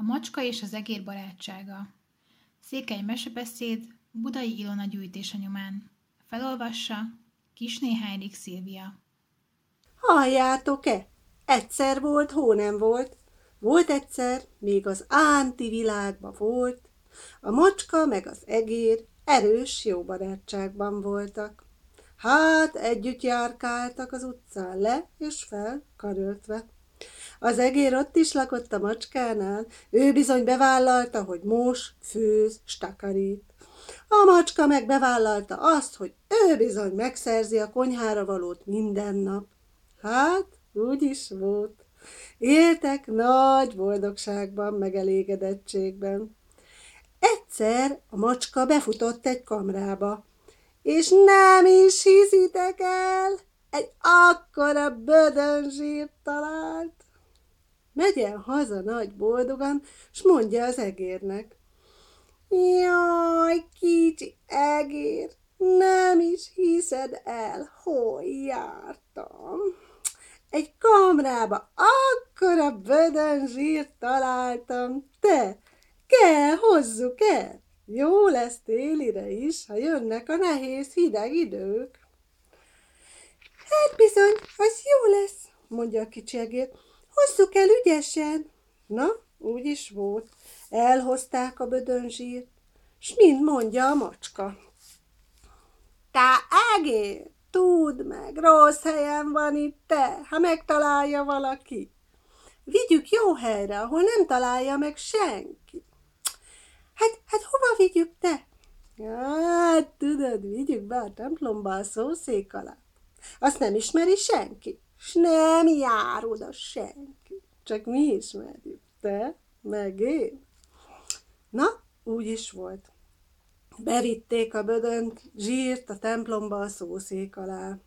A macska és az egér barátsága. Székely mesebeszéd Budai Ilona gyűjtése nyomán. Felolvassa Kisné Heirik Szilvia. Halljátok-e? Egyszer volt, hó nem volt. Volt egyszer, még az ánti világban volt. A macska meg az egér erős jó barátságban voltak. Hát együtt járkáltak az utcán le és fel karöltve. Az egér ott is lakott a macskánál, ő bizony bevállalta, hogy mos, főz, stakarít. A macska meg bevállalta azt, hogy ő bizony megszerzi a konyhára valót minden nap. Hát, úgy is volt. Éltek nagy boldogságban, megelégedettségben. Egyszer a macska befutott egy kamrába, és nem is hiszitek el, egy akkora bödönzsírt talált. Megyen haza nagy boldogan, s mondja az egérnek. Jaj, kicsi egér, nem is hiszed el, hol jártam. Egy kamrába akkora bödönzsírt találtam, te, kell, hozzuk el. Jó lesz télire is, ha jönnek a nehéz hideg idők. Hát bizony, az jó lesz, mondja a kicsi egér. Hozzuk el ügyesen. Na, úgy is volt. Elhozták a bödönzsírt, s mind mondja a macska. Te egér, tudd meg, rossz helyen van itt te, ha megtalálja valaki. Vigyük jó helyre, ahol nem találja meg senki. Hát, hát hova vigyük te? Hát, tudod, vigyük be a templomba a szószék alá. Azt nem ismeri senki, s nem jár oda senki. Csak mi ismerjük, te, meg én. Na, úgy is volt. Bevitték a bödönt, zsírt a templomba a szószék alá.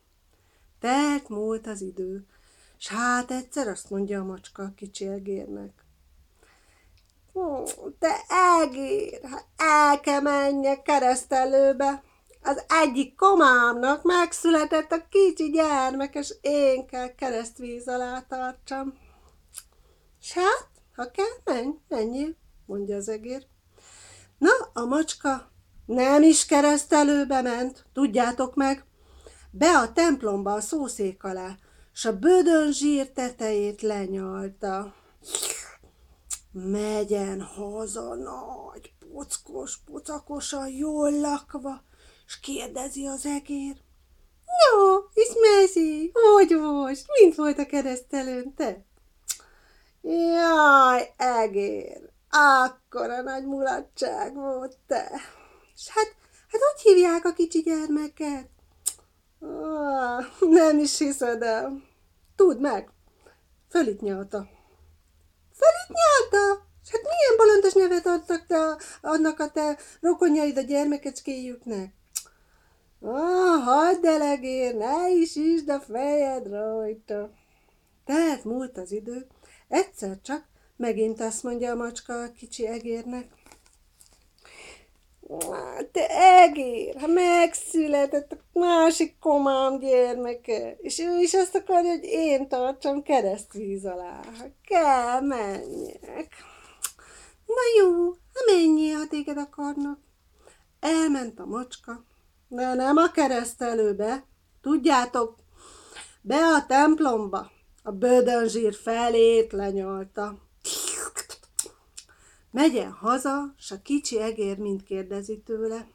Telt múlt az idő, s hát egyszer azt mondja a macska a kicsi egérnek. Ó, te egér, hát el kell menjek keresztelőbe. Az egyik komámnak megszületett a kicsi gyermek, és én kell keresztvíz alá tartsam. S hát, ha kell, menj, menjél, mondja az egér. Na, a macska nem is keresztelőbe ment, tudjátok meg, be a templomba a szószék alá, s a bödön zsír tetejét lenyalta. Megyen haza nagy, pockos, pocakosan, jól lakva, s kérdezi az egér. No, Ismesi, hogy most? Mint volt a keresztelőn, te? Jaj, egér, akkora nagy mulatság volt te. S hát, hát hogy hívják a kicsi gyermeket? Ah, nem is hiszed el. Tudd meg, fölit nyalta. Fölit nyalta? S hát milyen bolondos nevet adtak te annak a te rokonjaid a gyermekecskéjüknek? Ah, hagyd el, egér, ne is isd a fejed rajta. Tehát múlt az idő, egyszer csak megint azt mondja a macska a kicsi egérnek. Te egér, ha megszületett a másik komám gyermeke, és ő is azt akarja, hogy én tartsam keresztvíz alá. Ha kell, menjek. Na jó, ha menjél, ha téged akarnak. Elment a macska, de nem a keresztelőbe. Tudjátok, be a templomba. A bödönzsír felét lenyalta. Megyen haza, s a kicsi egér mind kérdezi tőle.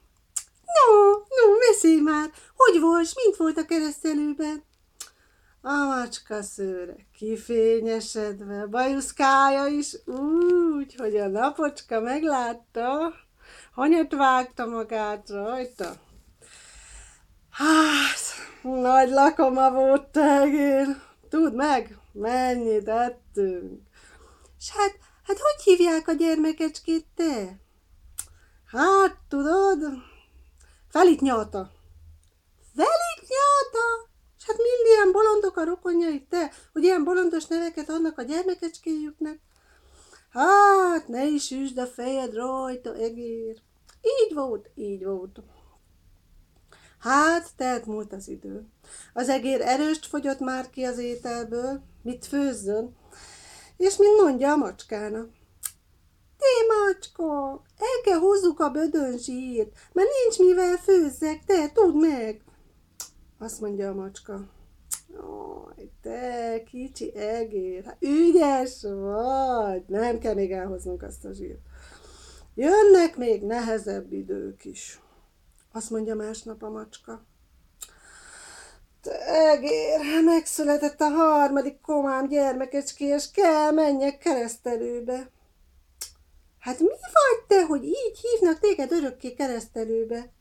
No, no, beszélj már, hogy volt, mint volt a keresztelőben? A macska szőre kifényesedve, bajuszkája is úgy, hogy a napocska meglátta, hanyat vágta magát rajta. Hát, nagy lakoma volt tegér. Tudd meg, mennyit ettünk. S hát, hát hogy hívják a gyermekecskét te? Hát, tudod, Felit nyalta. Felit nyalta? S hát mind ilyen bolondok a rokonjai te, hogy ilyen bolondos neveket adnak a gyermekecskéjüknek? Hát, ne is üsd a fejed rajta, egér. Így volt, így volt. Hát, telt múlt az idő. Az egér erőst fogyott már ki az ételből, mit főzzön, és mint mondja a macskána. Ti macskok, el kell hozzuk a bödön zsírt, mert nincs mivel főzzek, te, tudd meg. Azt mondja a macska. Aj, te kicsi egér, hát ügyes vagy, nem kell még elhoznunk azt a zsírt. Jönnek még nehezebb idők is. Azt mondja másnap a macska. Egér, megszületett a harmadik komám gyermekecské, és kell menjek keresztelőbe. Hát mi vagy te, hogy így hívnak téged örökké keresztelőbe?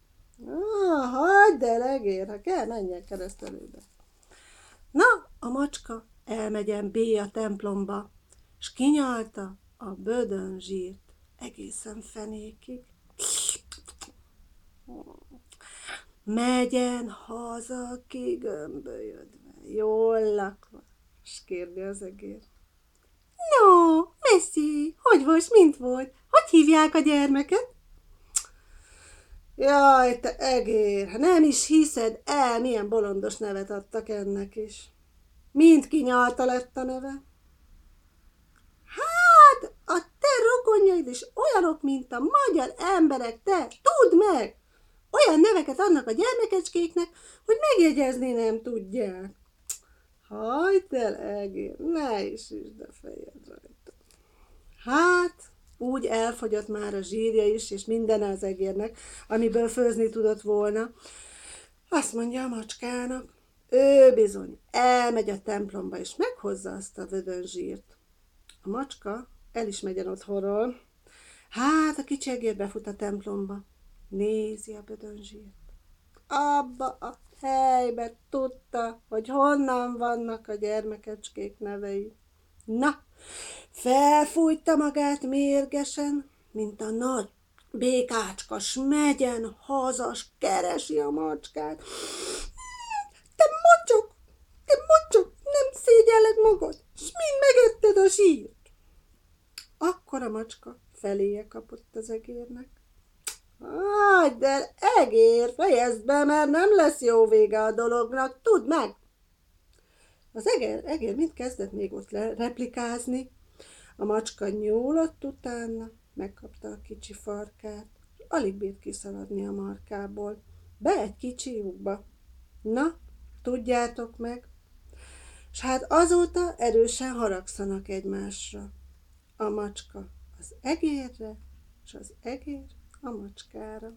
Ah, hagyd el, egér, ha kell, menjek keresztelőbe. Na, a macska elmegyen B a templomba, s kinyalta a bödön zsírt egészen fenékig. Megyen haza kigömbölyödve, jól lakva, s kérdi az egér. No, Messi, hogy volt, mint volt? Hogy hívják a gyermeket? Jaj, te egér, nem is hiszed el, milyen bolondos nevet adtak ennek is. Mind kinyalta lett a neve. Hát, a te rokonjaid is olyanok, mint a magyar emberek, te, tudd meg! Olyan neveket adnak a gyermekecskéknek, hogy megjegyezni nem tudják. Hagyd el, egér, ne is üsd a fejed rajta. Hát, úgy elfogyott már a zsírja is, és minden az egérnek, amiből főzni tudott volna. Azt mondja a macskának, ő bizony elmegy a templomba, és meghozza azt a vödön zsírt. A macska el is megyen otthonról. Hát, a kicsi egér befut a templomba. Nézi a bödön zsírt. Abba a helybe tudta, hogy honnan vannak a gyermekecskék nevei. Na, felfújta magát mérgesen, mint a nagy békácska, s megyen hazas, keresi a macskát. Te mocsok, te mocsok, nem szégyelled magad, s mind megetted a zsírt. Akkor a macska feléje kapott az egérnek. Hagyd de egér, fejezd be, mert nem lesz jó vége a dolognak, tudd meg! Az egér, egér mind kezdett még ott replikázni. A macska nyúlott utána, megkapta a kicsi farkát, alig bírt kiszaladni a markából. Be egy kicsi lyukba. Na, tudjátok meg. S hát azóta erősen haragszanak egymásra. A macska az egérre, és az egér a macskára.